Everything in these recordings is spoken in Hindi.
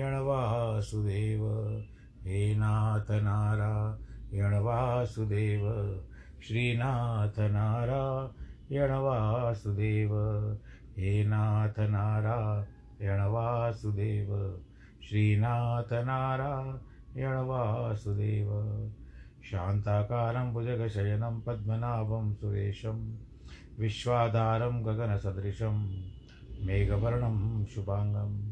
वासुदेव हे नाथ नारायण वासुदेव श्रीनाथ नारायण वासुदेव हे नाथ नारायण वासुदेव श्रीनाथ नारायण वासुदेव शान्ताकारं भुजगशयनं पद्मनाभं सुरेशं। विश्वाधारं गगनसदृशं। मेघवर्णं शुभाङ्गं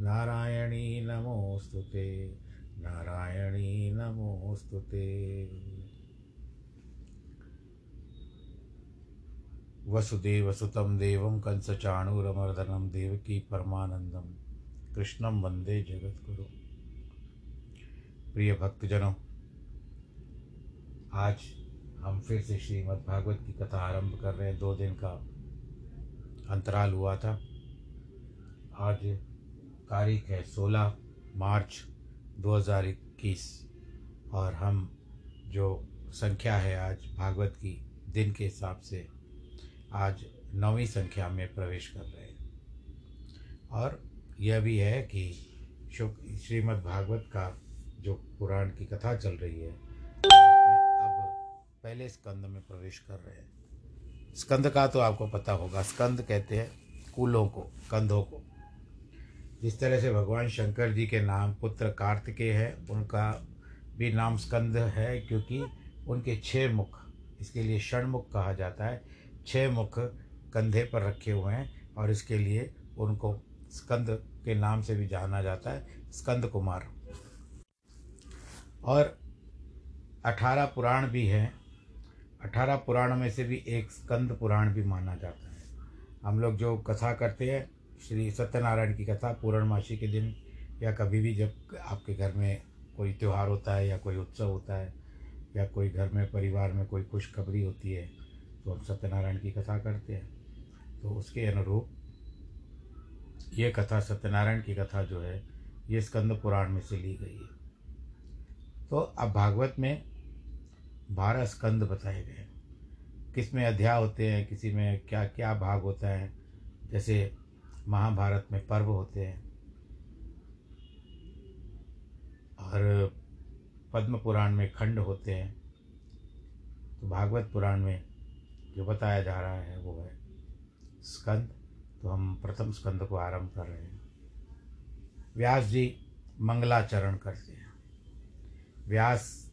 नारायणी नमोऽस्तु ते। नारायणी नमोऽस्तु ते। वसुदेवसुतं देवं कंसचाणूरमर्दनं देवकी परमानन्दं। कृष्णं वंदे जगद्गुरु। प्रिय भक्तजनों, आज हम फिर से श्रीमद् भागवत की कथा आरंभ कर रहे हैं। दो दिन का अंतराल हुआ था। आज तारीख है सोलह मार्च 2021 और हम जो संख्या है आज भागवत की, दिन के हिसाब से आज नौवीं संख्या में प्रवेश कर रहे हैं। और यह भी है कि श्रीमद् भागवत का जो पुराण की कथा चल रही है अब पहले स्कंद में प्रवेश कर रहे हैं। स्कंद का तो आपको पता होगा, स्कंद कहते हैं कूलों को, कंधों को। जिस तरह से भगवान शंकर जी के नाम पुत्र कार्तिकेय है, उनका भी नाम स्कंद है क्योंकि उनके छः मुख, इसके लिए षणमुख कहा जाता है छः मुख कंधे पर रखे हुए हैं और इसके लिए उनको स्कंद के नाम से भी जाना जाता है, स्कंद कुमार। और अठारह पुराण भी हैं, अठारह पुराण में से भी एक स्कंद पुराण भी माना जाता है। हम लोग जो कथा करते हैं श्री सत्यनारायण की कथा, पूर्णमासी के दिन, या कभी भी जब आपके घर में कोई त्यौहार होता है, या कोई उत्सव होता है, या कोई घर में, परिवार में कोई खुशखबरी होती है तो हम सत्यनारायण की कथा करते हैं। तो उसके अनुरूप ये कथा, सत्यनारायण की कथा जो है, ये स्कंद पुराण में से ली गई है। तो अब भागवत में बारह स्कंद बताए गए किसमें अध्याय होते हैं, किसी में क्या क्या भाग होता है, जैसे महाभारत में पर्व होते हैं। और पद्म पुराण में खंड होते हैं। तो भागवत पुराण में जो बताया जा रहा है वो है स्कंद। तो हम प्रथम स्कंद को आरंभ कर रहे हैं। व्यास जी मंगलाचरण करते हैं। व्यास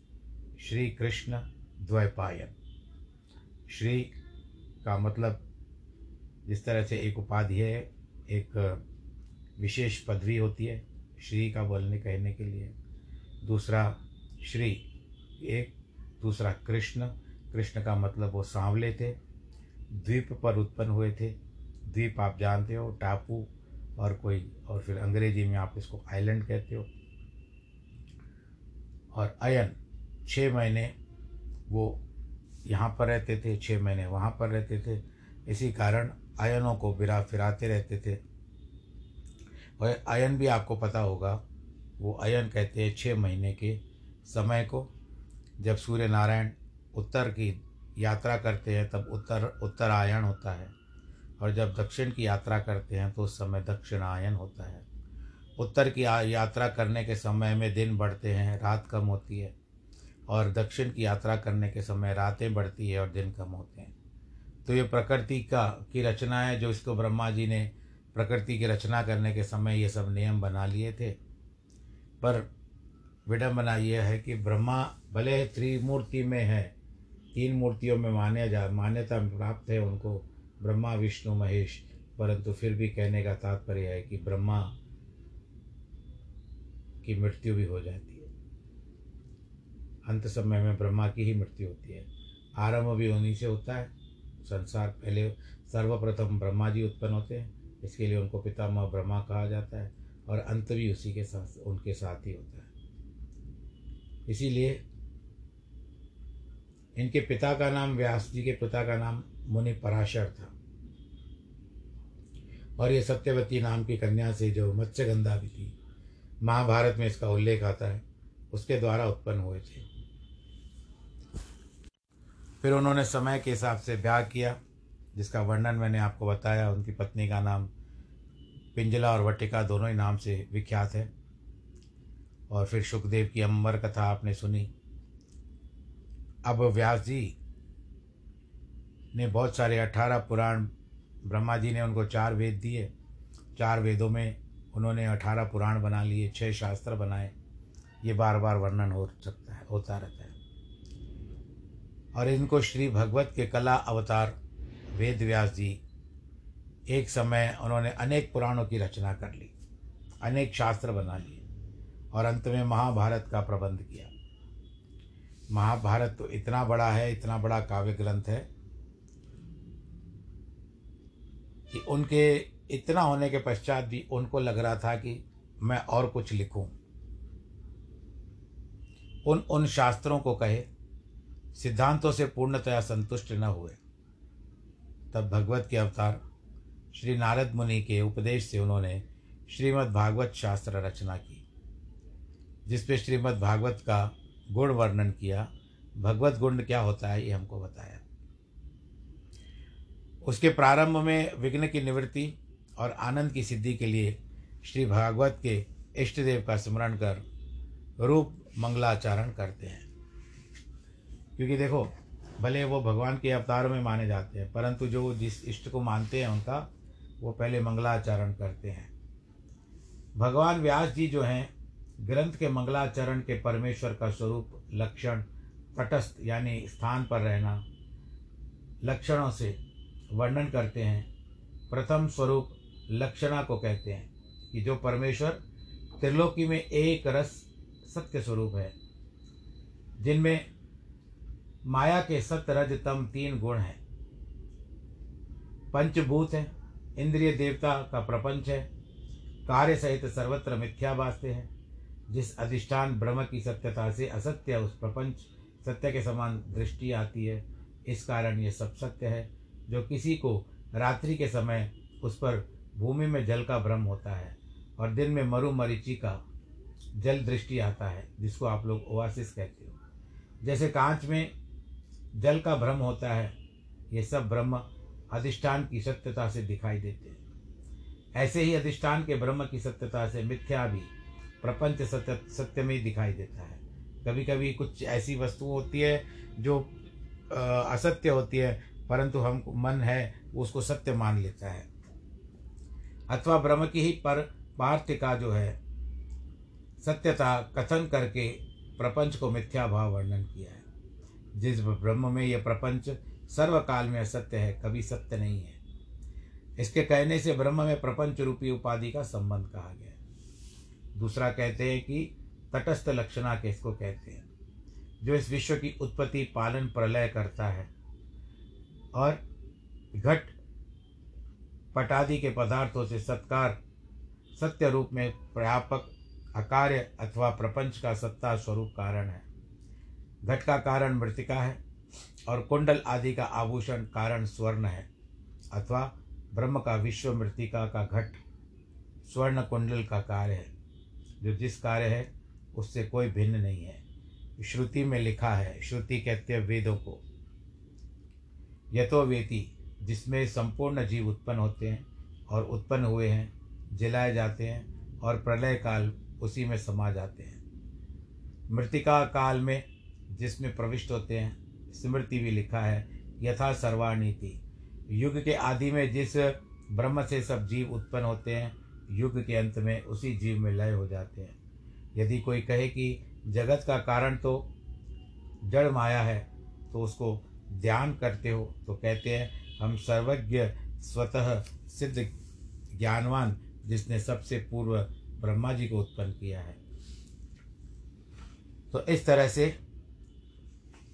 श्री कृष्ण द्वैपायन। श्री का मतलब जिस तरह से एक उपाधि है एक विशेष पदवी होती है श्री का बोलने कहने के लिए। दूसरा, श्री एक, दूसरा कृष्ण। कृष्ण का मतलब वो सांवले थे। द्वीप पर उत्पन्न हुए थे। द्वीप आप जानते हो, टापू और कोई, और फिर अंग्रेज़ी में आप इसको आइलैंड कहते हो। और अयन छः महीने वो यहाँ पर रहते थे छः महीने वहाँ पर रहते थे। इसी कारण अयनों को बिरा फिराते रहते थे। और अयन भी आपको पता होगा, वो अयन कहते हैं छः महीने के समय को। जब सूर्य नारायण उत्तर की यात्रा करते हैं, तब उत्तर, उत्तरायण होता है। और जब दक्षिण की यात्रा करते हैं तो उस समय दक्षिणायन होता है। उत्तर की यात्रा करने के समय में दिन बढ़ते हैं, रात कम होती है। और दक्षिण की यात्रा करने के समय रातें बढ़ती है और दिन कम होते हैं। तो ये प्रकृति का, की रचना है, जो इसको ब्रह्मा जी ने प्रकृति की रचना करने के समय ये सब नियम बना लिए थे। पर विडम्बना यह है कि ब्रह्मा भले त्रिमूर्ति में है, तीन मूर्तियों में मान्या जा, मान्यता प्राप्त है उनको, ब्रह्मा, विष्णु, महेश, परंतु फिर भी कहने का तात्पर्य है कि ब्रह्मा की मृत्यु भी हो जाती है। अंत समय में ब्रह्मा की ही मृत्यु होती है। आरंभ भी उन्हीं से होता है। संसार पहले सर्वप्रथम ब्रह्मा जी उत्पन्न होते हैं। इसके लिए उनको पितामह ब्रह्मा कहा जाता है और अंत भी उसी के साथ, उनके साथ ही होता है। इसीलिए इनके पिता का नाम, व्यास जी के पिता का नाम मुनि पराशर था। और ये सत्यवती नाम की कन्या से जो मत्स्यगंधा भी थी, महाभारत में इसका उल्लेख आता है, उसके द्वारा उत्पन्न हुए थे। फिर उन्होंने समय के हिसाब से ब्याह किया, जिसका वर्णन मैंने आपको बताया। उनकी पत्नी का नाम पिंजला और वटिका दोनों ही नाम से विख्यात है। और फिर सुखदेव की अमर कथा आपने सुनी। अब व्यास जी ने बहुत सारे अठारह पुराण ब्रह्मा जी ने उनको चार वेद दिए। चार वेदों में उन्होंने अठारह पुराण बना लिए, छह शास्त्र बनाए। ये बार बार वर्णन हो सकता है, होता रहता है। और इनको श्री भगवत के कला अवतार वेद व्यास जी एक समय उन्होंने अनेक पुराणों की रचना कर ली, अनेक शास्त्र बना लिए और अंत में महाभारत का प्रबंध किया। महाभारत तो इतना बड़ा है, इतना बड़ा काव्य ग्रंथ है कि उनके इतना होने के पश्चात भी उनको लग रहा था कि मैं और कुछ लिखूं। उन उन शास्त्रों को कहे सिद्धांतों से पूर्णतया संतुष्ट न हुए। तब भगवत के अवतार श्री नारद मुनि के उपदेश से उन्होंने श्रीमद् भागवत शास्त्र रचना की जिसपे श्रीमद् भागवत का गुण वर्णन किया। भगवत गुण क्या होता है, ये हमको बताया। उसके प्रारंभ में विघ्न की निवृत्ति और आनंद की सिद्धि के लिए श्री भागवत के इष्ट देव का स्मरण कर रूप मंगलाचरण करते हैं। क्योंकि देखो, भले वो भगवान के अवतार में माने जाते हैं, परंतु जो जिस इष्ट को मानते हैं उनका, वो पहले मंगलाचरण करते हैं। भगवान व्यास जी जो हैं, ग्रंथ के मंगलाचरण के परमेश्वर का स्वरूप, लक्षण, तटस्थ, यानी स्थान पर रहना, लक्षणों से वर्णन करते हैं। प्रथम स्वरूप लक्षणा को कहते हैं, कि जो परमेश्वर त्रिलोकी में एक रस सत्य स्वरूप है, जिनमें माया के सत्य रज तम तीन गुण हैं। पंचभूत हैं, इंद्रिय देवता का प्रपंच है, कार्य सहित सर्वत्र मिथ्या वास्ते हैं, जिस अधिष्ठान ब्रह्म की सत्यता से असत्य उस प्रपंच सत्य के समान दृष्टि आती है। इस कारण ये सब सत्य है, जो किसी को रात्रि के समय उस पर भूमि में जल का भ्रम होता है और दिन में मरु मरीचि का जल दृष्टि आता है, जिसको आप लोग ओआसिस कहते हो। जैसे कांच में जल का भ्रम होता है, ये सब ब्रह्म अधिष्ठान की सत्यता से दिखाई देते हैं। ऐसे ही अधिष्ठान के ब्रह्म की सत्यता से मिथ्या भी प्रपंच सत्य सत्य में दिखाई देता है। कभी कभी कुछ ऐसी वस्तु होती है जो असत्य होती है, परंतु हम, मन है, उसको सत्य मान लेता है। अथवा ब्रह्म की ही पर पार्थिका जो है, सत्यता कथन करके प्रपंच को मिथ्या भाव वर्णन किया है। जिस ब्रह्म में यह प्रपंच सर्वकाल में असत्य है, कभी सत्य नहीं है। इसके कहने से ब्रह्म में प्रपंच रूपी उपाधि का संबंध कहा गया दूसरा कहते हैं कि तटस्थ लक्षणा के इसको कहते हैं? जो इस विश्व की उत्पत्ति, पालन, प्रलय करता है और घट पटादि के पदार्थों से सत्कार, सत्य रूप में व्यापक अकार्य अथवा प्रपंच का सत्ता स्वरूप कारण है। घट का कारण मृतिका है और कुंडल आदि का आभूषण कारण स्वर्ण है। अथवा ब्रह्म का विश्व मृतिका का घट स्वर्ण कुंडल का कार्य है। जो जिस कार्य है, उससे कोई भिन्न नहीं है। श्रुति में लिखा है, श्रुति कहते हैं वेदों को। यथो वेती जिसमें संपूर्ण जीव उत्पन्न होते हैं और उत्पन्न हुए हैं, जलाए जाते हैं और प्रलय काल उसी में समा जाते हैं। मृतिका काल में जिसमें प्रविष्ट होते हैं स्मृति भी लिखा है, यथा सर्वाणीति। युग के आदि में जिस ब्रह्म से सब जीव उत्पन्न होते हैं, युग के अंत में उसी जीव में लय हो जाते हैं। यदि कोई कहे कि जगत का कारण तो जड़ माया है तो उसको ध्यान करते हो तो कहते हैं, हम सर्वज्ञ स्वतः सिद्ध ज्ञानवान, जिसने सबसे पूर्व ब्रह्मा जी को उत्पन्न किया है। तो इस तरह से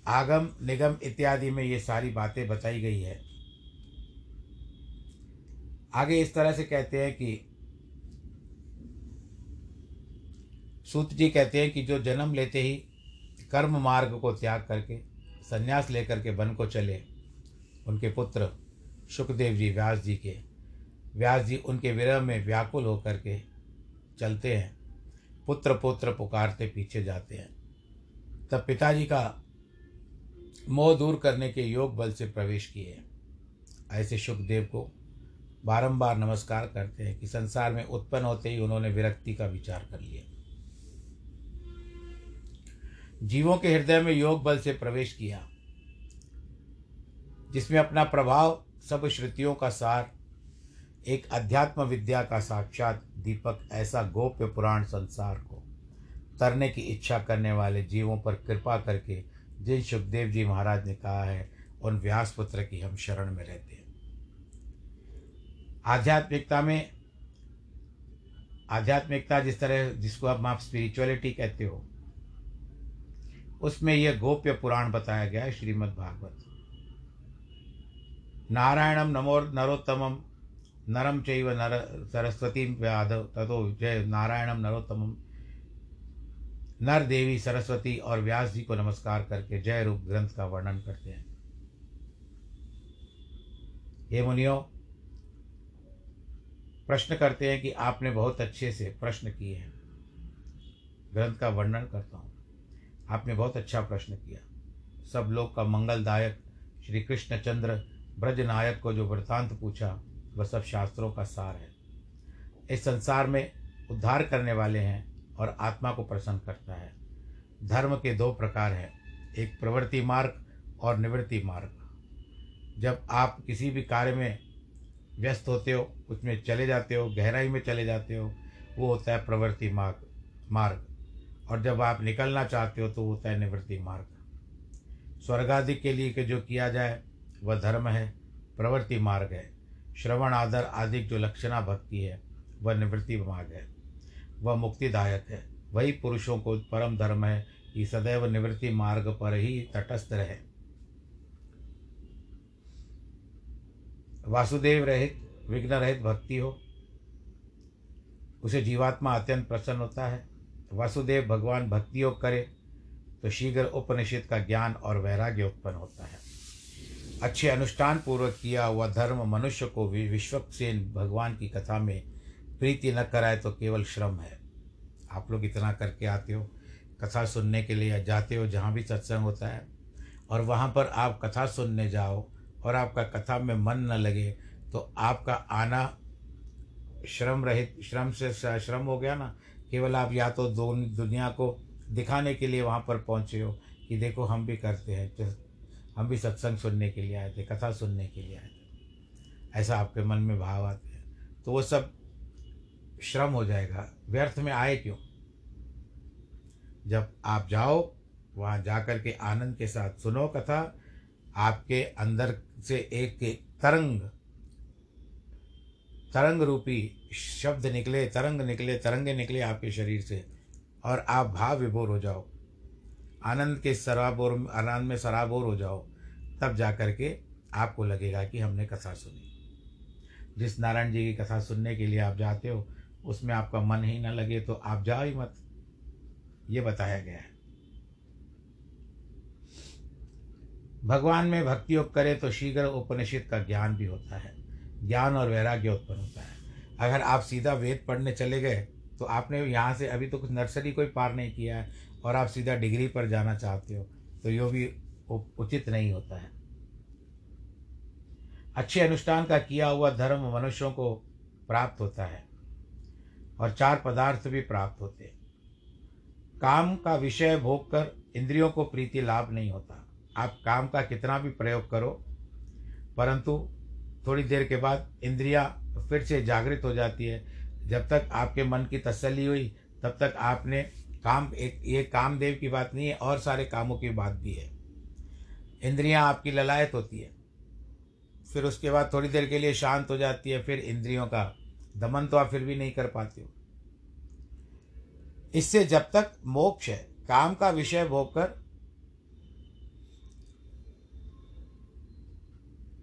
आगम, निगम इत्यादि में ये सारी बातें बताई गई है। आगे इस तरह से कहते हैं कि सूत जी कहते हैं कि जो जन्म लेते ही कर्म मार्ग को त्याग करके, संन्यास लेकर के वन को चले, उनके पुत्र सुखदेव जी, व्यास जी के, व्यास जी उनके विरह में व्याकुल होकर के चलते हैं। पुत्र पुत्र पुकारते पीछे जाते हैं। तब पिताजी का मोह दूर करने के योग बल से प्रवेश किए। ऐसे सुखदेव को बारंबार नमस्कार करते हैं कि संसार में उत्पन्न होते ही उन्होंने विरक्ति का विचार कर लिया। जीवों के हृदय में योग बल से प्रवेश किया। जिसमें अपना प्रभाव सब श्रुतियों का सार, एक अध्यात्म विद्या का साक्षात दीपक ऐसा गोप्य पुराण संसार को तरने की इच्छा करने वाले जीवों पर कृपा करके जिन सुखदेव जी महाराज ने कहा है, उन व्यास पुत्र की हम शरण में रहते हैं। आध्यात्मिकता में, आध्यात्मिकता जिस तरह, जिसको अब आप स्पिरिचुअलिटी कहते हो, उसमें यह गोप्य पुराण बताया गया है श्रीमद् भागवत। नारायणम नमो नरोत्तम नरम चैव नर, सरस्वती व्याधव तथो जय नारायणम नरोत्तम नर देवी सरस्वती और व्यास जी को नमस्कार करके जय रूप ग्रंथ का वर्णन करते हैं। हे मुनियो, प्रश्न करते हैं कि आपने बहुत अच्छे से प्रश्न किए हैं। ग्रंथ का वर्णन करता हूँ। आपने बहुत अच्छा प्रश्न किया। सब लोग का मंगलदायक श्री कृष्णचंद्र ब्रजनायक को जो वृतांत पूछा, वह सब शास्त्रों का सार है। इस संसार में उद्धार करने वाले हैं और आत्मा को प्रसन्न करता है। धर्म के दो प्रकार हैं, एक प्रवृत्ति मार्ग और निवृत्ति मार्ग। जब आप किसी भी कार्य में व्यस्त होते हो, उसमें चले जाते हो, गहराई में चले जाते हो, वो होता है प्रवृत्ति मार्ग मार्ग। और जब आप निकलना चाहते हो तो वो होता है निवृत्ति मार्ग। स्वर्गादि के लिए के जो किया जाए, वह धर्म है, प्रवृत्ति मार्ग है। श्रवण, आदर आदि जो लक्षणा भक्ति है, वह निवृत्ति मार्ग है। वह मुक्तिदायक है। वही पुरुषों को परम धर्म है कि सदैव निवृत्ति मार्ग पर ही तटस्थ रहे। वासुदेव रहित, विघ्न रहित भक्ति हो। उसे जीवात्मा अत्यंत प्रसन्न होता है। वासुदेव भगवान भक्ति योग करे तो शीघ्र उपनिषद का ज्ञान और वैराग्य उत्पन्न होता है। अच्छे अनुष्ठान पूर्वक किया हुआ धर्म मनुष्य को विश्वसेन भगवान की कथा में प्रीति न कराए तो केवल श्रम है। आप लोग इतना करके आते हो, कथा सुनने के लिए जाते हो, जहाँ भी सत्संग होता है, और वहाँ पर आप कथा सुनने जाओ और आपका कथा में मन न लगे तो आपका आना श्रम रहित, श्रम से श्रम हो गया ना, केवल आप या तो दो, दुनिया को दिखाने के लिए वहाँ पर पहुँचे हो कि देखो हम भी करते हैं हम भी सत्संग सुनने के लिए आए थे, कथा सुनने के लिए आए थे। ऐसा आपके मन में भाव आते हैं। तो वो सब श्रम हो जाएगा, व्यर्थ में आए क्यों? जब आप जाओ, वहाँ जा कर के आनंद के साथ सुनो कथा, आपके अंदर से एक एक तरंग तरंग रूपी शब्द निकले, तरंग निकले, तरंगे निकले आपके शरीर से और आप भाव विभोर हो जाओ। आनंद के सराबोर, आनंद में सराबोर हो जाओ, तब जा कर के आपको लगेगा कि हमने कथा सुनी। जिस नारायण जी की कथा सुनने के लिए आप जाते हो उसमें आपका मन ही न लगे तो आप जाओ ही मत। ये बताया गया है। भगवान में भक्ति योग करे तो शीघ्र उपनिषद का ज्ञान भी होता है। ज्ञान और वैराग्य उत्पन्न होता है। अगर आप सीधा वेद पढ़ने चले गए तो आपने यहाँ से अभी तो कुछ नर्सरी कोई पार नहीं किया है और आप सीधा डिग्री पर जाना चाहते हो तो यो भी उचित नहीं होता है। अच्छे अनुष्ठान का किया हुआ धर्म मनुष्यों को प्राप्त होता है। और चार पदार्थ भी प्राप्त होते हैं। काम का विषय भोग कर इंद्रियों को प्रीति लाभ नहीं होता। आप काम का कितना भी प्रयोग करो, परंतु थोड़ी देर के बाद इंद्रियाँ फिर से जागृत हो जाती है। जब तक आपके मन की तसल्ली हुई, तब तक आपने काम, एक, ये कामदेव की बात नहीं है, और सारे कामों की बात भी है। इंद्रियाँ आपकी ललायत होती है। फिर उसके बाद थोड़ी देर के लिए शांत हो जाती है, फिर इंद्रियों का दमन तो आप फिर भी नहीं कर पाते हो। इससे जब तक मोक्ष है, काम का विषय भोगकर,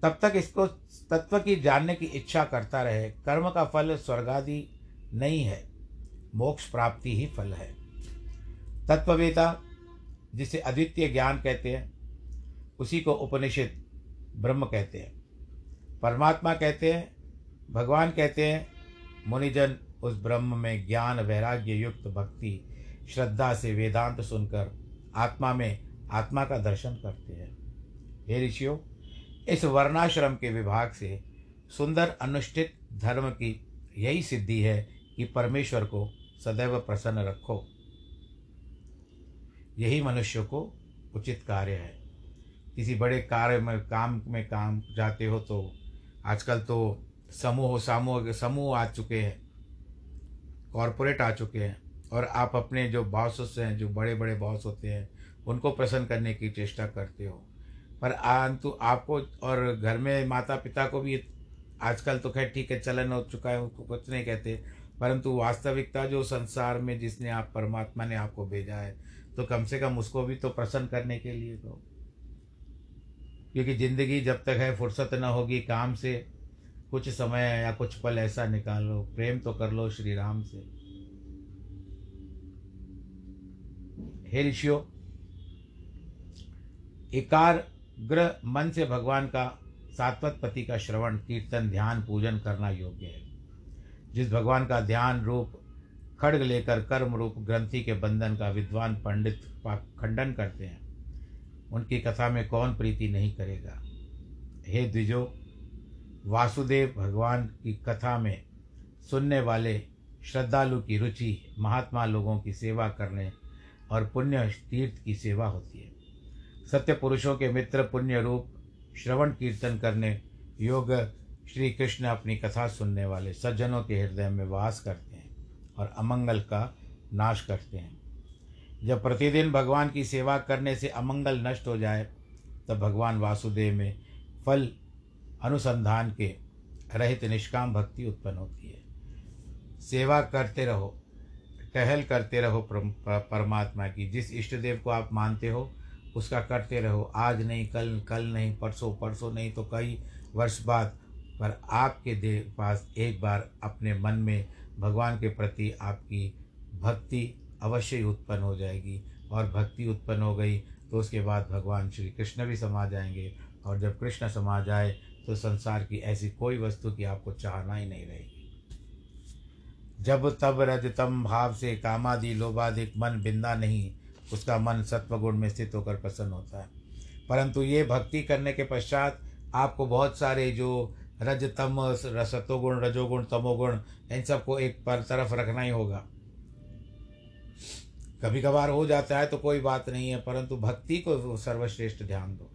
तब तक इसको तत्व की जानने की इच्छा करता रहे। कर्म का फल स्वर्गादि नहीं है, मोक्ष प्राप्ति ही फल है। तत्ववेता, जिसे अद्वितीय ज्ञान कहते हैं, उसी को उपनिषद ब्रह्म कहते हैं। परमात्मा कहते हैं, भगवान कहते हैं मुनिजन उस ब्रह्म में ज्ञान वैराग्य युक्त भक्ति, श्रद्धा से वेदांत सुनकर आत्मा में आत्मा का दर्शन करते हैं। हे ऋषियों, इस वर्णाश्रम के विभाग से सुंदर अनुष्ठित धर्म की यही सिद्धि है कि परमेश्वर को सदैव प्रसन्न रखो। यही मनुष्य को उचित कार्य है। किसी बड़े कार्य में काम में काम जाते हो तो आजकल तो समूह समूह समूह आ चुके हैं। कॉरपोरेट आ चुके हैं। और आप अपने जो बॉस हैं, जो बड़े बड़े बॉस होते हैं, उनको प्रसन्न करने की चेष्टा करते हो। पर आंतु आपको और घर में माता पिता को भी आजकल तो खैर ठीक है, चलन हो चुका है, उनको कुछ नहीं कहते। परंतु वास्तविकता जो संसार में जिसने आप, परमात्मा ने आपको भेजा है तो कम से कम उसको भी तो प्रसन्न करने के लिए तो क्योंकि ज़िंदगी जब तक है, फुर्सत न होगी काम से कुछ समय या कुछ पल ऐसा निकाल लो, प्रेम तो कर लो श्री राम से। हे ऋषियों, एकार ग्रह मन से भगवान का सात्वत पति का श्रवण, कीर्तन, ध्यान, पूजन करना योग्य है। जिस भगवान का ध्यान रूप, खड़ग लेकर कर्म रूप ग्रंथि के बंधन का विद्वान पंडित खंडन करते हैं, उनकी कथा में कौन प्रीति नहीं करेगा। हे द्विजो वासुदेव भगवान की कथा में सुनने वाले श्रद्धालु की रुचि महात्मा लोगों की सेवा करने और पुण्य तीर्थ की सेवा होती है। सत्य पुरुषों के मित्र पुण्य रूप श्रवण कीर्तन करने योग श्री कृष्ण अपनी कथा सुनने वाले सज्जनों के हृदय में वास करते हैं और अमंगल का नाश करते हैं। जब प्रतिदिन भगवान की सेवा करने से अमंगल नष्ट हो जाए, तब भगवान वासुदेव में फल अनुसंधान के रहित निष्काम भक्ति उत्पन्न होती है। सेवा करते रहो, टहल करते रहो परमात्मा की। जिस इष्ट देव को आप मानते हो, उसका करते रहो। आज नहीं, कल कल नहीं, परसों परसों नहीं तो कई वर्ष बाद पर आपके दे पास एक बार अपने मन में भगवान के प्रति आपकी भक्ति अवश्य ही उत्पन्न हो जाएगी। और भक्ति उत्पन्न हो गई तो उसके बाद भगवान श्री कृष्ण भी समा जाएँगे। और जब कृष्ण समा जाए तो संसार की ऐसी कोई वस्तु की आपको चाहना ही नहीं रहेगी। जब तब रजतम भाव से कामादि लोभाधिक मन बिंदा नहीं, उसका मन सत्वगुण में स्थित होकर प्रसन्न होता है। परंतु ये भक्ति करने के पश्चात आपको बहुत सारे जो रज तम रजोगुण, तमोगुण, इन सबको एक पर तरफ़ रखना ही होगा। कभी कभार हो जाता है तो कोई बात नहीं है, परंतु भक्ति को सर्वश्रेष्ठ ध्यान दो।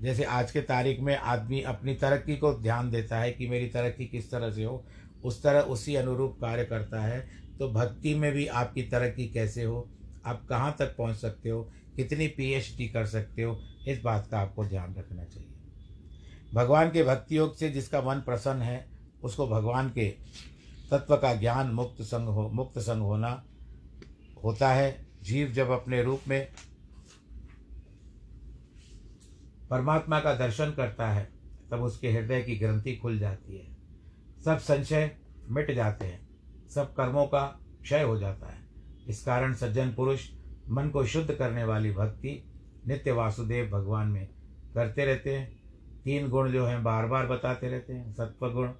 जैसे आज के तारीख में आदमी अपनी तरक्की को ध्यान देता है कि मेरी तरक्की किस तरह से हो, उस तरह उसी अनुरूप कार्य करता है तो भक्ति में भी आपकी तरक्की कैसे हो, आप कहाँ तक पहुँच सकते हो, कितनी पीएचडी कर सकते हो, इस बात का आपको ध्यान रखना चाहिए। भगवान के भक्ति योग से जिसका मन प्रसन्न है, उसको भगवान के तत्व का ज्ञान मुक्त संग हो, मुक्त संग होना होता है। जीव जब अपने रूप में परमात्मा का दर्शन करता है, तब उसके हृदय की ग्रंथि खुल जाती है। सब संशय मिट जाते हैं, सब कर्मों का क्षय हो जाता है। इस कारण सज्जन पुरुष मन को शुद्ध करने वाली भक्ति नित्य वासुदेव भगवान में करते रहते हैं। तीन गुण जो हैं बार बार बताते रहते हैं। सत्व गुण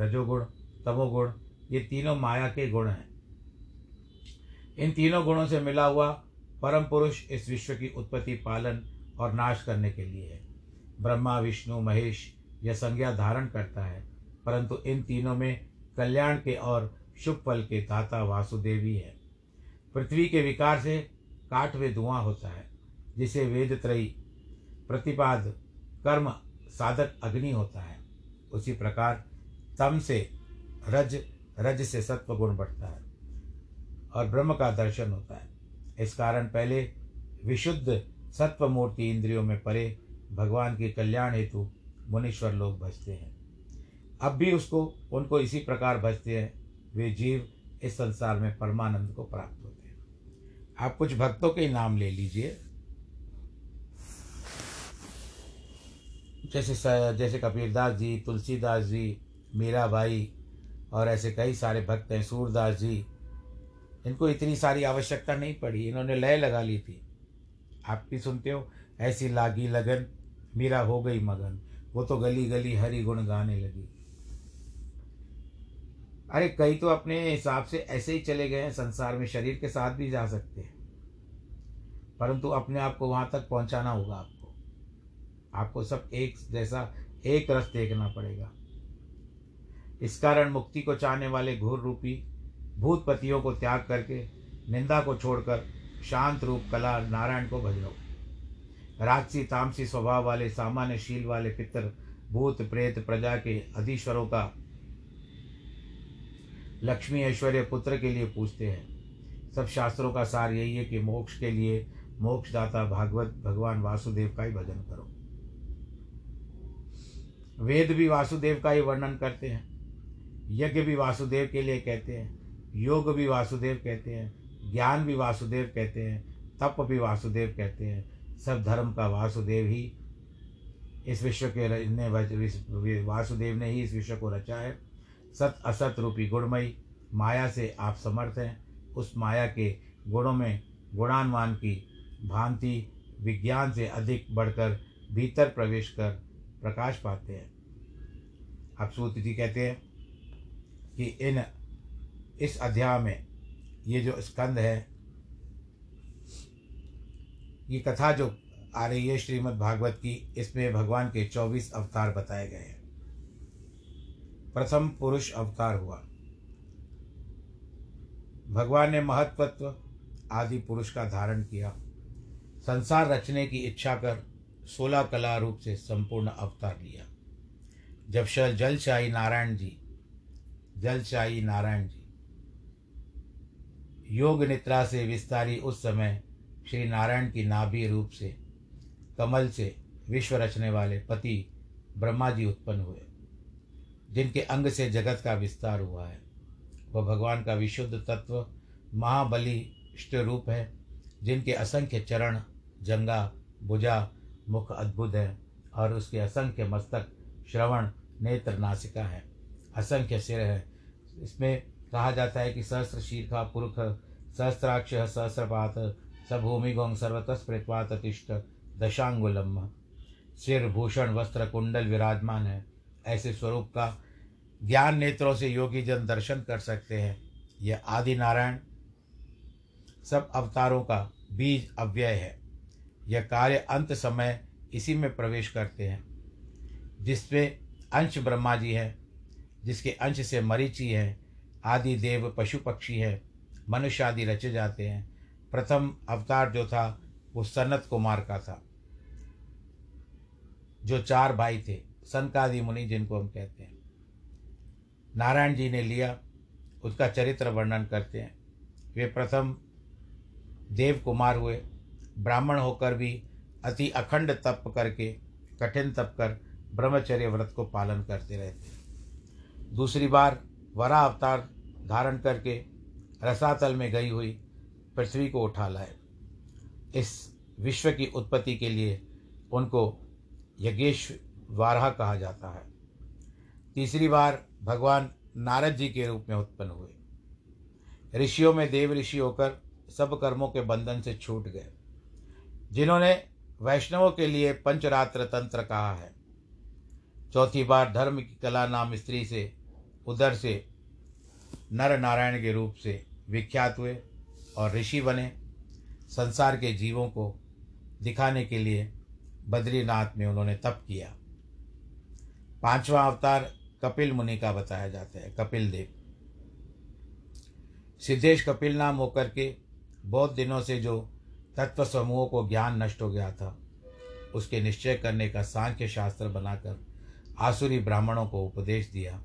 रजोगुण, तमोगुण, ये तीनों माया के गुण हैं। इन तीनों गुणों से मिला हुआ परम पुरुष इस विश्व की उत्पत्ति पालन और नाश करने के लिए है। ब्रह्मा, विष्णु, महेश यह संज्ञा धारण करता है, परंतु इन तीनों में कल्याण के और शुभ फल के दाता वासुदेवी है। पृथ्वी के विकार से काठ में धुआँ होता है, जिसे वेद त्रयी प्रतिपाद कर्म साधक अग्नि होता है। उसी प्रकार तम से रज रज से सत्व गुण बढ़ता है और ब्रह्म का दर्शन होता है। इस कारण पहले विशुद्ध सत्व मूर्ति इंद्रियों में परे भगवान के कल्याण हेतु मुनीश्वर लोग भजते हैं। अब भी उसको, उनको इसी प्रकार भजते हैं। वे जीव इस संसार में परमानंद को प्राप्त होते हैं। आप कुछ भक्तों के नाम ले लीजिए। जैसे जैसे कबीरदास जी, तुलसीदास जी, मीराबाई और ऐसे कई सारे भक्त हैं, सूरदास जी। इनको इतनी सारी आवश्यकता नहीं पड़ी। इन्होंने लय लगा ली थी। आप भी सुनते हो, ऐसी लागी लगन, मीरा हो गई मगन। वो तो गली गली हरी गुण गाने लगी। अरे कई तो अपने हिसाब से ऐसे ही चले गए हैं, संसार में शरीर के साथ भी जा सकते हैं। परंतु अपने आप को वहाँ तक पहुंचाना होगा आपको। आपको सब एक जैसा एक रस देखना पड़ेगा। इस कारण मुक्ति को चाहने वाले घोर रूपी भूतपतियों को त्याग करके, निंदा को छोड़कर शांत रूप, कला, नारायण को भज लो राजसी, तामसी स्वभाव वाले सामान्य शील वाले पितर, भूत, प्रेत, प्रजा के अधीश्वरों का लक्ष्मी ऐश्वर्य पुत्र के लिए पूछते हैं। सब शास्त्रों का सार यही है कि मोक्ष के लिए मोक्षदाता भागवत, भगवान वासुदेव का ही भजन करो। वेद भी वासुदेव का ही वर्णन करते हैं। यज्ञ भी वासुदेव के लिए कहते हैं। योग भी वासुदेव कहते हैं। ज्ञान भी वासुदेव कहते हैं, तप भी वासुदेव कहते हैं, सब धर्म का वासुदेव ही इस विश्व के ने वासुदेव ने ही इस विश्व को रचा है। सत असत रूपी गुणमयी, माया से आप समर्थ हैं। उस माया के गुणों में गुणान्वान की भांति विज्ञान से अधिक बढ़कर भीतर प्रवेश कर प्रकाश पाते हैं। अब सूत जी कहते हैं कि इन, इस अध्याय में ये जो स्कंद है, ये कथा जो आ रही है श्रीमद् भागवत की, इसमें भगवान के चौबीस अवतार बताए गए हैं। प्रथम पुरुष अवतार हुआ। भगवान ने महत्वत्व आदि पुरुष का धारण किया। संसार रचने की इच्छा कर सोलह कला रूप से संपूर्ण अवतार लिया। जब शल जलशाही नारायण जी, जलशाही नारायण जी योग निद्रा से विस्तारी उस समय श्री नारायण की नाभि रूप से, कमल से विश्व रचने वाले पति ब्रह्मा जी उत्पन्न हुए, जिनके अंग से जगत का विस्तार हुआ है। वह भगवान का विशुद्ध तत्व महाबली इष्ट रूप है, जिनके असंख्य चरण, जंगा, भुजा, मुख अद्भुत है और उसके असंख्य मस्तक, श्रवण, नेत्र नासिका है। असंख्य सिर है। इसमें कहा जाता है कि सहस्र शीर्षा पुरुष सहस्राक्ष, सहस्रपात सभूमि गोंग सर्वतः स्मृतवात अतिष्ठ दशांगुलम सिर भूषण वस्त्र, कुंडल विराजमान है। ऐसे स्वरूप का ज्ञान नेत्रों से योगी जन दर्शन कर सकते हैं। यह आदि नारायण सब अवतारों का बीज अव्यय है। यह कार्य अंत समय इसी में प्रवेश करते हैं। जिसमें अंश ब्रह्मा जी है, जिसके अंश से मरीचि है आदि देव पशु पक्षी है, मनुष्य आदि रचे जाते हैं। प्रथम अवतार जो था, वो सनत कुमार का था, जो चार भाई थे, सनकादि मुनि जिनको हम कहते हैं। नारायण जी ने लिया, उसका चरित्र वर्णन करते हैं। वे प्रथम देव कुमार हुए, ब्राह्मण होकर भी अति अखंड तप करके, कठिन तप कर ब्रह्मचर्य व्रत को पालन करते रहते दूसरी बार वरा अवतार धारण करके रसातल में गई हुई पृथ्वी को उठा लाए। इस विश्व की उत्पत्ति के लिए उनको यज्ञेश वाराह कहा जाता है। तीसरी बार भगवान नारद जी के रूप में उत्पन्न हुए। ऋषियों में देव ऋषि होकर सब कर्मों के बंधन से छूट गए, जिन्होंने वैष्णवों के लिए पंचरात्र तंत्र कहा है। चौथी बार धर्म की कला नाम स्त्री से उधर से नर नारायण के रूप से विख्यात हुए और ऋषि बने संसार के जीवों को दिखाने के लिए बद्रीनाथ में उन्होंने तप किया। पांचवा अवतार कपिल मुनि का बताया जाता है, कपिल देव। सिद्धेश कपिल नाम होकर के बहुत दिनों से जो तत्व समूहों को ज्ञान नष्ट हो गया था, उसके निश्चय करने का सांख्य शास्त्र बनाकर आसुरी ब्राह्मणों को उपदेश दिया।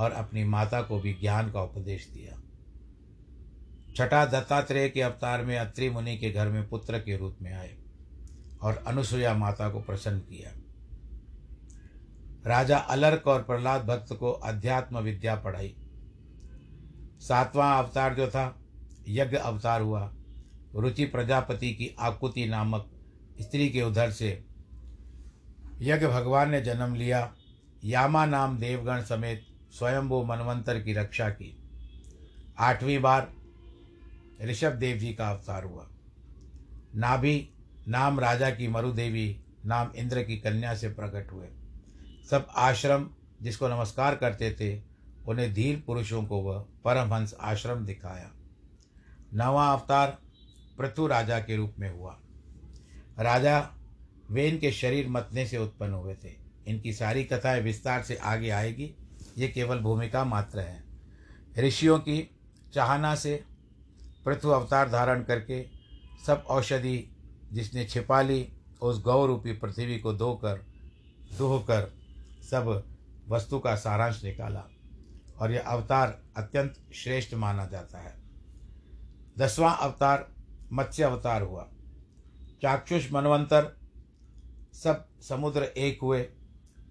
और अपनी माता को भी ज्ञान का उपदेश दिया। छठा दत्तात्रेय के अवतार में अत्रि मुनि के घर में पुत्र के रूप में आए और अनुसुया माता को प्रसन्न किया। राजा अलर्क और प्रहलाद भक्त को अध्यात्म विद्या पढ़ाई। सातवां अवतार जो था, यज्ञ अवतार हुआ। रुचि प्रजापति की आकुति नामक स्त्री के उधर से यज्ञ भगवान ने जन्म लिया। यामा नाम देवगण समेत स्वयंभू मनवंतर की रक्षा की। आठवीं बार ऋषभ देव जी का अवतार हुआ। नाभि, नाम राजा की मरुदेवी, नाम इंद्र की कन्या से प्रकट हुए। सब आश्रम जिसको नमस्कार करते थे, उन्हें धीर पुरुषों को वह परमहंस आश्रम दिखाया। नवा अवतार पृथु राजा के रूप में हुआ। राजा वे इनके शरीर मतने से उत्पन्न हुए थे। इनकी सारी कथाएँ विस्तार से आगे आएगी। ये केवल भूमिका मात्र है। ऋषियों की चाहना से पृथु अवतार धारण करके सब औषधि जिसने छिपा ली, उस गौ रूपी पृथ्वी को धोकर दोहकर सब वस्तु का सारांश निकाला और यह अवतार अत्यंत श्रेष्ठ माना जाता है। दसवां अवतार मत्स्य अवतार हुआ। चाक्षुष मनवंतर सब समुद्र एक हुए,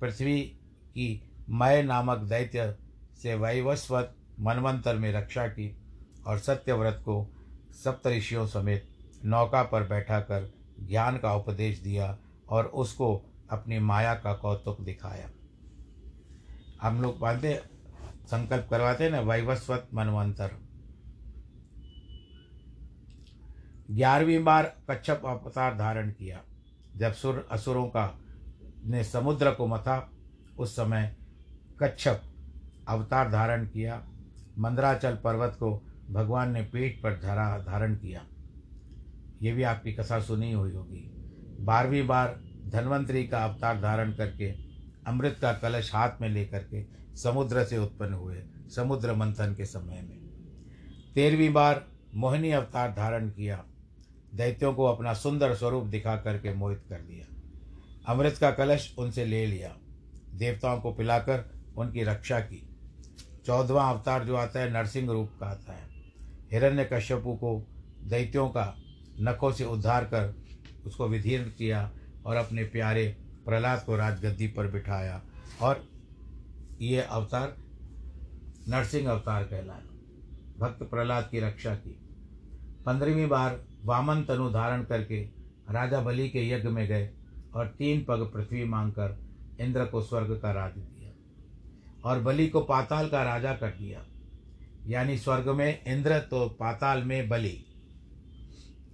पृथ्वी की मय नामक दैत्य से वैवस्वत मनवंतर में रक्षा की और सत्यव्रत को सप्तऋषियों समेत नौका पर बैठाकर ज्ञान का उपदेश दिया और उसको अपनी माया का कौतुक दिखाया। हम लोग मानते, संकल्प करवाते हैं ना, वैवस्वत मनवंतर। ग्यारहवीं बार कच्छप अवतार धारण किया। जब सुर असुरों का ने समुद्र को मथा, उस समय कच्छप अवतार धारण किया। मंदराचल पर्वत को भगवान ने पेट पर धरा, धारण किया। ये भी आपकी कथा सुनी हुई होगी। बारहवीं बार धन्वंतरी का अवतार धारण करके, अमृत का कलश हाथ में लेकर के समुद्र से उत्पन्न हुए समुद्र मंथन के समय में। तेरहवीं बार मोहिनी अवतार धारण किया। दैत्यों को अपना सुंदर स्वरूप दिखा करके मोहित कर दिया। अमृत का कलश उनसे ले लिया। देवताओं को पिलाकर उनकी रक्षा की। चौदवा अवतार जो आता है, नरसिंह रूप का आता है। हिरण्य कश्यपु को दैत्यों का नखों से उद्धार कर उसको विधीर्ण किया और अपने प्यारे प्रहलाद को राजगद्दी पर बिठाया। और ये अवतार नरसिंह अवतार कहलाया भक्त प्रहलाद की रक्षा की। पंद्रहवीं बार वामन तनु धारण करके राजा बलि के यज्ञ में गए और तीन पग पृथ्वी मांगकर इंद्र को स्वर्ग का राज दिया। और बलि को पाताल का राजा कर दिया। यानी स्वर्ग में इंद्र तो पाताल में बलि।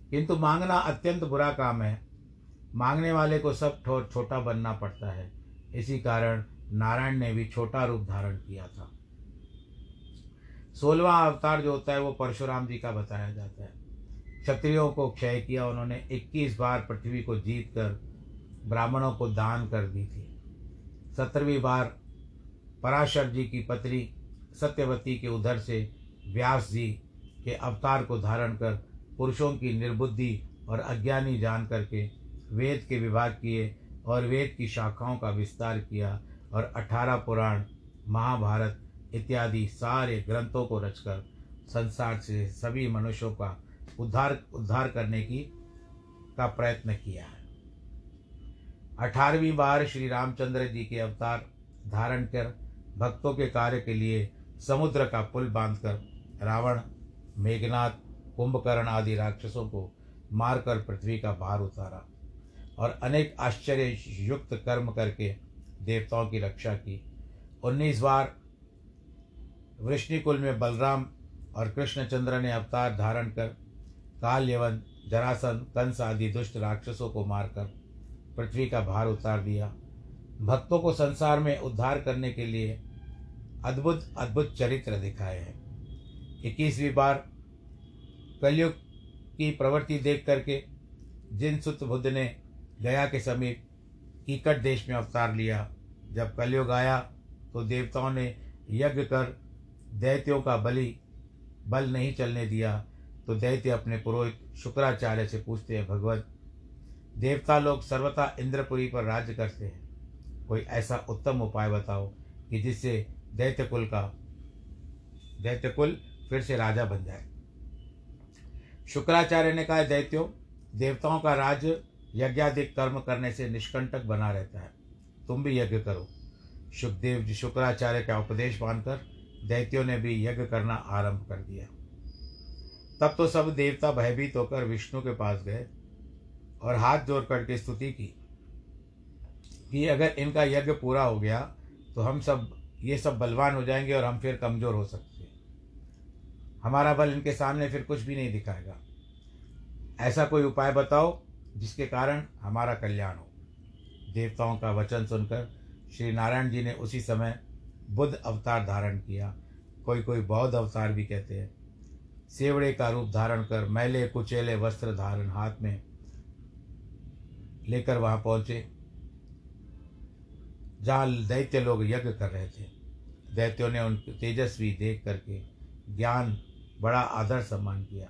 किंतु मांगना अत्यंत बुरा काम है। मांगने वाले को सब छोटा बनना पड़ता है। इसी कारण नारायण ने भी छोटा रूप धारण किया था। सोलवा अवतार जो होता है, वो परशुराम जी का बताया जाता है। क्षत्रियों को क्षय किया, उन्होंने 21 बार पृथ्वी को जीत कर ब्राह्मणों को दान कर दी थी। सत्रहवीं बार पराशर जी की पत्नी सत्यवती के उधर से व्यास जी के अवतार को धारण कर पुरुषों की निर्बुद्धि और अज्ञानी जान करके वेद के विभाग किए और वेद की शाखाओं का विस्तार किया और अठारह पुराण, महाभारत इत्यादि सारे ग्रंथों को रचकर संसार से सभी मनुष्यों का उद्धार उद्धार करने की, का प्रयत्न किया है। अठारहवीं बार श्री रामचंद्र जी के अवतार धारण कर भक्तों के कार्य के लिए समुद्र का पुल बांधकर रावण मेघनाथ कुंभकर्ण आदि राक्षसों को मारकर पृथ्वी का भार उतारा और अनेक आश्चर्य युक्त कर्म करके देवताओं की रक्षा की। उन्नीस बार वृष्णिकुल में बलराम और कृष्णचंद्र ने अवतार धारण कर काल यवन जरासन, कंस आदि दुष्ट राक्षसों को मारकर पृथ्वी का भार उतार दिया। भक्तों को संसार में उद्धार करने के लिए अद्भुत अद्भुत चरित्र दिखाए हैं। इक्कीसवीं बार कलयुग की प्रवृत्ति देख करके जिन सुत बुद्ध ने गया के समीप कीकट देश में अवतार लिया, जब कलयुग आया तो देवताओं ने यज्ञ कर दैत्यों का बलि, बल नहीं चलने दिया तो दैत्य अपने पुरोहित शुक्राचार्य से पूछते हैं, भगवत, देवता लोग सर्वथा इंद्रपुरी पर राज्य करते हैं। कोई ऐसा उत्तम उपाय बताओ कि जिससे दैत्य कुल का। दैत्य कुल फिर से राजा बन जाए। शुक्राचार्य ने कहा, दैत्यों, देवताओं का राज्य यज्ञाधिक कर्म करने से निष्कंटक बना रहता है। तुम भी यज्ञ करो। सुखदेव जी शुक्राचार्य का उपदेश मानकर दैत्यों ने भी यज्ञ करना आरंभ कर दिया। तब तो सब देवता भयभीत होकर विष्णु के पास गए और हाथ जोड़ करके स्तुति की कि अगर इनका यज्ञ पूरा हो गया तो हम सब ये सब बलवान हो जाएँगे और हम फिर कमज़ोर हो सकते हैं। हमारा बल इनके सामने फिर कुछ भी नहीं दिखाएगा। ऐसा कोई उपाय बताओ जिसके कारण हमारा कल्याण हो। देवताओं का वचन सुनकर श्री नारायण जी ने उसी समय बुद्ध अवतार धारण किया। कोई कोई बौद्ध अवतार भी कहते हैं। सेवड़े का रूप धारण कर मैले, कुचेले, वस्त्र धारण हाथ में लेकर वहाँ पहुँचे। जहाँ दैत्य लोग यज्ञ कर रहे थे। दैत्यों ने उन तेजस्वी देख करके ज्ञान बड़ा आदर सम्मान किया।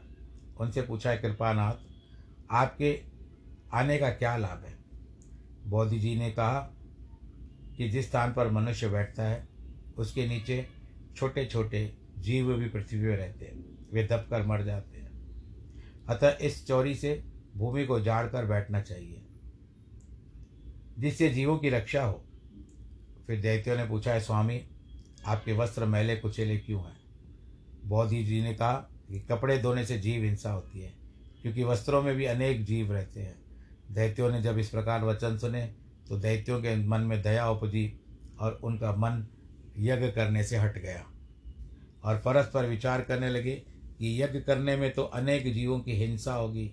उनसे पूछा है कृपानाथ, आपके आने का क्या लाभ है? बोधि जी ने कहा कि जिस स्थान पर मनुष्य बैठता है, उसके नीचे छोटे छोटे जीव भी पृथ्वी में रहते हैं। वे दब कर मर जाते हैं। अतः इस चोरी से भूमि को जाड़ कर बैठना चाहिए, जिससे जीवों की रक्षा हो। फिर दैत्यों ने पूछा है स्वामी आपके वस्त्र मैले कुचेले क्यों हैं? बौद्धि जी ने कहा कि कपड़े धोने से जीव हिंसा होती है, क्योंकि वस्त्रों में भी अनेक जीव रहते हैं। दैत्यों ने जब इस प्रकार वचन सुने तो दैत्यों के मन में दया उपजी और उनका मन यज्ञ करने से हट गया और परस्पर विचार करने लगे कि यज्ञ करने में तो अनेक जीवों की हिंसा होगी,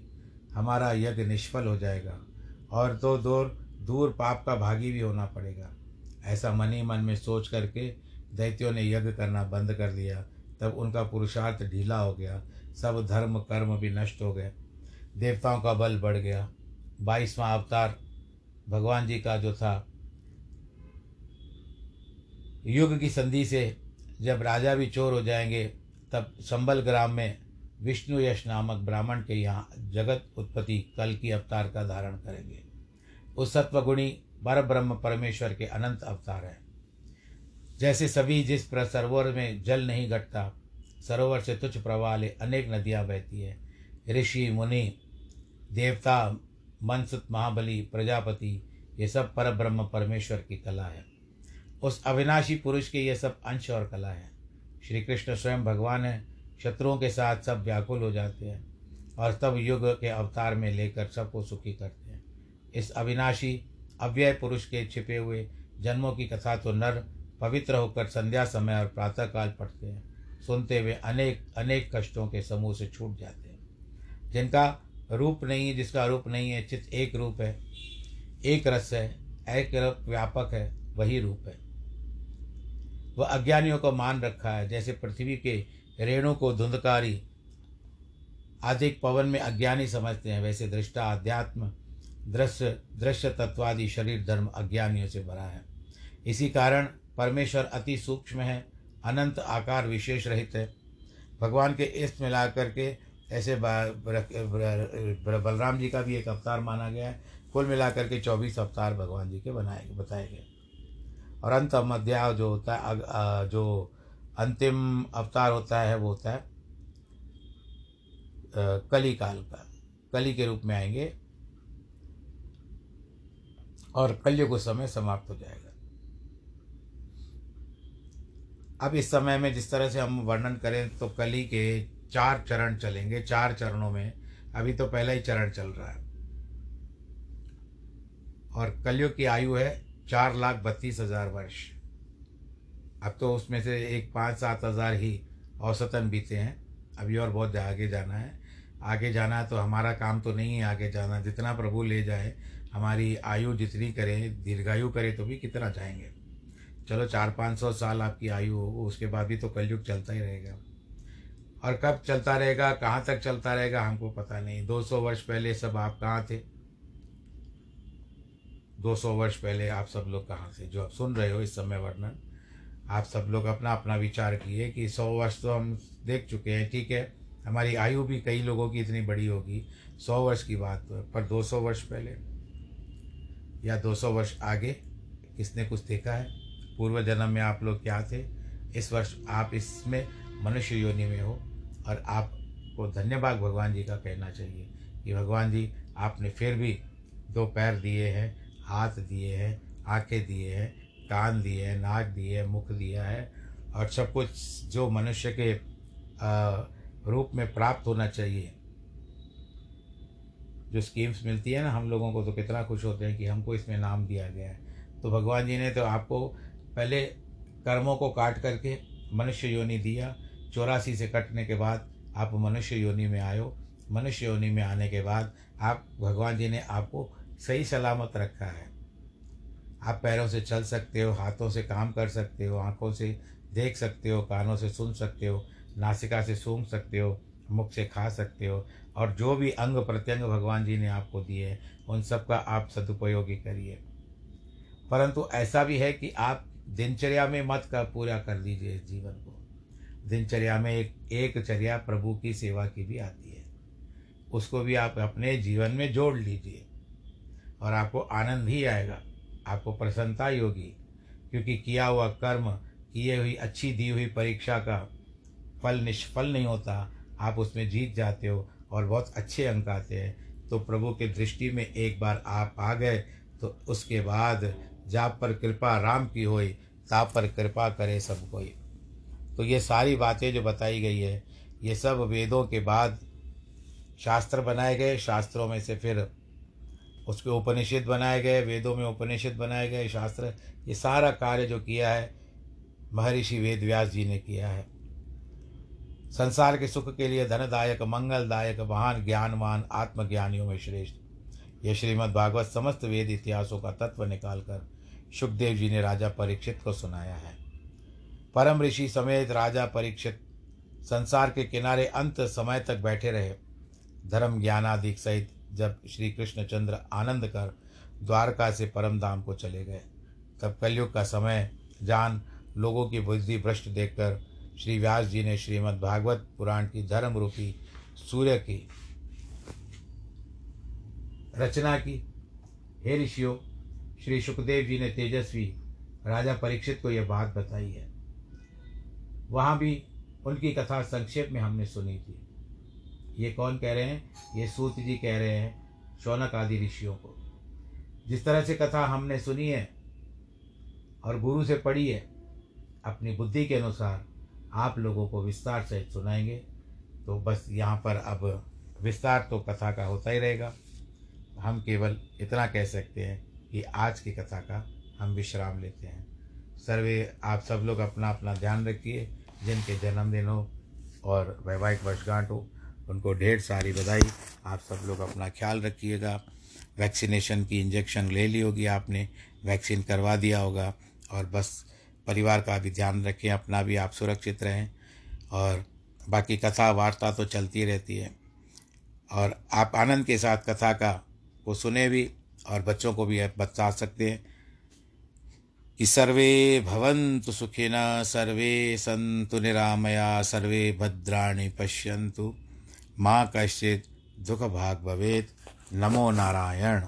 हमारा यज्ञ निष्फल हो जाएगा और तो दूर दूर पाप का भागी भी होना पड़ेगा। ऐसा मन ही मन में सोच करके दैत्यों ने यज्ञ करना बंद कर दिया तब उनका पुरुषार्थ ढीला हो गया। सब धर्म, कर्म भी नष्ट हो गए। देवताओं का बल बढ़ गया। बाईसवां अवतार भगवान जी का जो था, युग की संधि से जब राजा भी चोर हो जाएँगे, तब संबल ग्राम में विष्णु यश नामक ब्राह्मण के यहाँ जगत उत्पत्ति कल की अवतार का धारण करेंगे। उस सत्वगुणी पर ब्रह्म परमेश्वर के अनंत अवतार है। जैसे सभी जिस सरोवर में जल नहीं घटता, सरोवर से तुच्छ प्रवाह ले अनेक नदियाँ बहती है। ऋषि, मुनि, देवता, मनसुत, महाबली, प्रजापति, ये सब पर ब्रह्म परमेश्वर की कला है। उस अविनाशी पुरुष के ये सब अंश और कला है। श्री कृष्ण स्वयं भगवान है, शत्रुओं के साथ सब व्याकुल हो जाते हैं और तब युग के अवतार में लेकर सबको सुखी करते हैं। इस अविनाशी अव्यय पुरुष के छिपे हुए जन्मों की कथा तो नर पवित्र होकर संध्या समय और प्रातःकाल पढ़ते हैं। सुनते हुए अनेक अनेक कष्टों के समूह से छूट जाते हैं। जिनका रूप नहीं है जिसका रूप नहीं है, चित्त एक रूप है, एक रस है, एक रूप व्यापक है, वही रूप है। वह अज्ञानियों को मान रखा है, जैसे पृथ्वी के रेणु को धुंधकारी अधिक पवन में अज्ञानी समझते हैं, वैसे दृष्टा अध्यात्म दृश्य दृश्य तत्वादि शरीर धर्म अज्ञानियों से भरा है। इसी कारण परमेश्वर अति सूक्ष्म है, अनंत आकार विशेष रहित है। भगवान के इस मिला करके ऐसे बलराम जी का भी एक अवतार माना गया है। कुल मिलाकर के चौबीस अवतार भगवान जी के बनाए, बताए गए। और अंत मध्या जो होता है जो अंतिम अवतार होता है, वो होता है कली काल का। कली के रूप में आएँगे और कलयुग उस समय समाप्त हो जाएगा। अब इस समय में जिस तरह से हम वर्णन करें तो कली के चार चरण चलेंगे, चार चरणों में। अभी तो पहला ही चरण चल रहा है। और कलयुग की आयु है चार लाख बत्तीस हज़ार वर्ष। अब तो उसमें से एक पाँच सात हज़ार ही औसतन बीते हैं। अभी और बहुत आगे जाना है। आगे जाना है तो हमारा काम तो नहीं है आगे जाना। जितना प्रभु ले जाए, हमारी आयु जितनी करें, दीर्घायु करें तो भी कितना जाएँगे। चलो चार पाँच सौ साल आपकी आयु हो, उसके बाद भी तो कलयुग चलता ही रहेगा। और कब चलता रहेगा, कहाँ तक चलता रहेगा, हमको पता नहीं। दो सौ वर्ष पहले सब आप कहाँ थे? दो सौ वर्ष पहले आप सब लोग कहाँ से जो आप सुन रहे हो इस समय वर्णन, आप सब लोग अपना अपना विचार किए कि सौ वर्ष तो हम देख चुके हैं, ठीक है। हमारी आयु भी कई लोगों की इतनी बड़ी होगी, सौ वर्ष की बात तो पर दो सौ वर्ष पहले या दो सौ वर्ष आगे किसने कुछ देखा है? पूर्व जन्म में आप लोग क्या थे? इस वर्ष आप इसमें मनुष्य योनि में हो और आपको धन्यवाद भगवान जी का कहना चाहिए कि भगवान जी, आपने फिर भी दो पैर दिए हैं, हाथ दिए हैं, आँखें दिए हैं, कान दिए हैं, नाक दिए है, मुख दिया है और सब कुछ जो मनुष्य के रूप में प्राप्त होना चाहिए। जो स्कीम्स मिलती है ना हम लोगों को तो कितना खुश होते हैं कि हमको इसमें नाम दिया गया है। तो भगवान जी ने तो आपको पहले कर्मों को काट करके मनुष्य योनि दिया, चौरासी से कटने के बाद आप मनुष्य योनि में आयो। मनुष्य योनि में आने के बाद आप, भगवान जी ने आपको सही सलामत रखा है। आप पैरों से चल सकते हो, हाथों से काम कर सकते हो, आँखों से देख सकते हो, कानों से सुन सकते हो, नासिका से सूंघ सकते हो, मुख से खा सकते हो, और जो भी अंग प्रत्यंग भगवान जी ने आपको दिए हैं, उन सब का आप सदुपयोगी करिए। परंतु ऐसा भी है कि आप दिनचर्या में मत कर, पूरा कर लीजिए इस जीवन को। दिनचर्या में एक एक चर्या प्रभु की सेवा की भी आती है। उसको भी आप अपने जीवन में जोड़ लीजिए और आपको आनंद ही आएगा, आपको प्रसन्नता ही होगी। क्योंकि किया हुआ कर्म, किए हुई अच्छी दी हुई परीक्षा का फल निष्फल नहीं होता। आप उसमें जीत जाते हो और बहुत अच्छे अंक आते हैं। तो प्रभु के दृष्टि में एक बार आप आ गए तो उसके बाद जाप पर कृपा राम की होई, ताप पर कृपा करे सब कोई। तो ये सारी बातें जो बताई गई है, ये सब वेदों के बाद शास्त्र बनाए गए। शास्त्रों में से फिर उसके उपनिषद बनाए गए, वेदों में उपनिषद बनाए गए शास्त्र। ये सारा कार्य जो किया है, महर्षि वेद व्यास जी ने किया है। संसार के सुख के लिए धनदायक, मंगलदायक, महान, ज्ञानवान, आत्मज्ञानियों में श्रेष्ठ। यह श्रीमद् भागवत समस्त वेद इतिहासों का तत्व निकालकर सुखदेव जी ने राजा परीक्षित को सुनाया है। परम ऋषि समेत राजा परीक्षित संसार के किनारे अंत समय तक बैठे रहे। धर्म ज्ञानादि सहित जब श्री कृष्णचंद्र आनंद कर द्वारका से परम धाम को चले गए, तब कलयुग का समय, जान, लोगों की बुद्धि भ्रष्ट देखकर श्री व्यास जी ने श्रीमद् भागवत पुराण की धर्म रूपी सूर्य की रचना की। हे ऋषियों श्री सुखदेव जी ने तेजस्वी राजा परीक्षित को यह बात बताई है। वहाँ भी उनकी कथा संक्षेप में हमने सुनी थी। ये कौन कह रहे हैं? ये सूत जी कह रहे हैं, शौनक आदि ऋषियों को। जिस तरह से कथा हमने सुनी है और गुरु से पढ़ी है, अपनी बुद्धि के अनुसार आप लोगों को विस्तार से सुनाएँगे तो बस यहाँ पर अब विस्तार तो कथा का होता ही रहेगा। हम केवल इतना कह सकते हैं कि आज की कथा का हम विश्राम लेते हैं। सर्वे, आप सब लोग अपना अपना ध्यान रखिए, जिनके जन्मदिन हो और वैवाहिक वर्षगांठ हो, उनको ढेर सारी बधाई। आप सब लोग अपना ख्याल रखिएगा। वैक्सीनेशन की इंजेक्शन ले ली होगी आपने, वैक्सीन करवा दिया होगा और बस परिवार का भी ध्यान रखें, अपना भी आप सुरक्षित रहें। और बाकी कथा वार्ता तो चलती रहती है। और आप आनंद के साथ कथा का को सुने भी और बच्चों को भी बता सकते हैं कि सर्वे भवन्तु सुखिन, सर्वे सन्तु निरामया, सर्वे भद्राणि पश्यन्तु। माँ कश्चित दुख भाग भवेद नमो नारायण।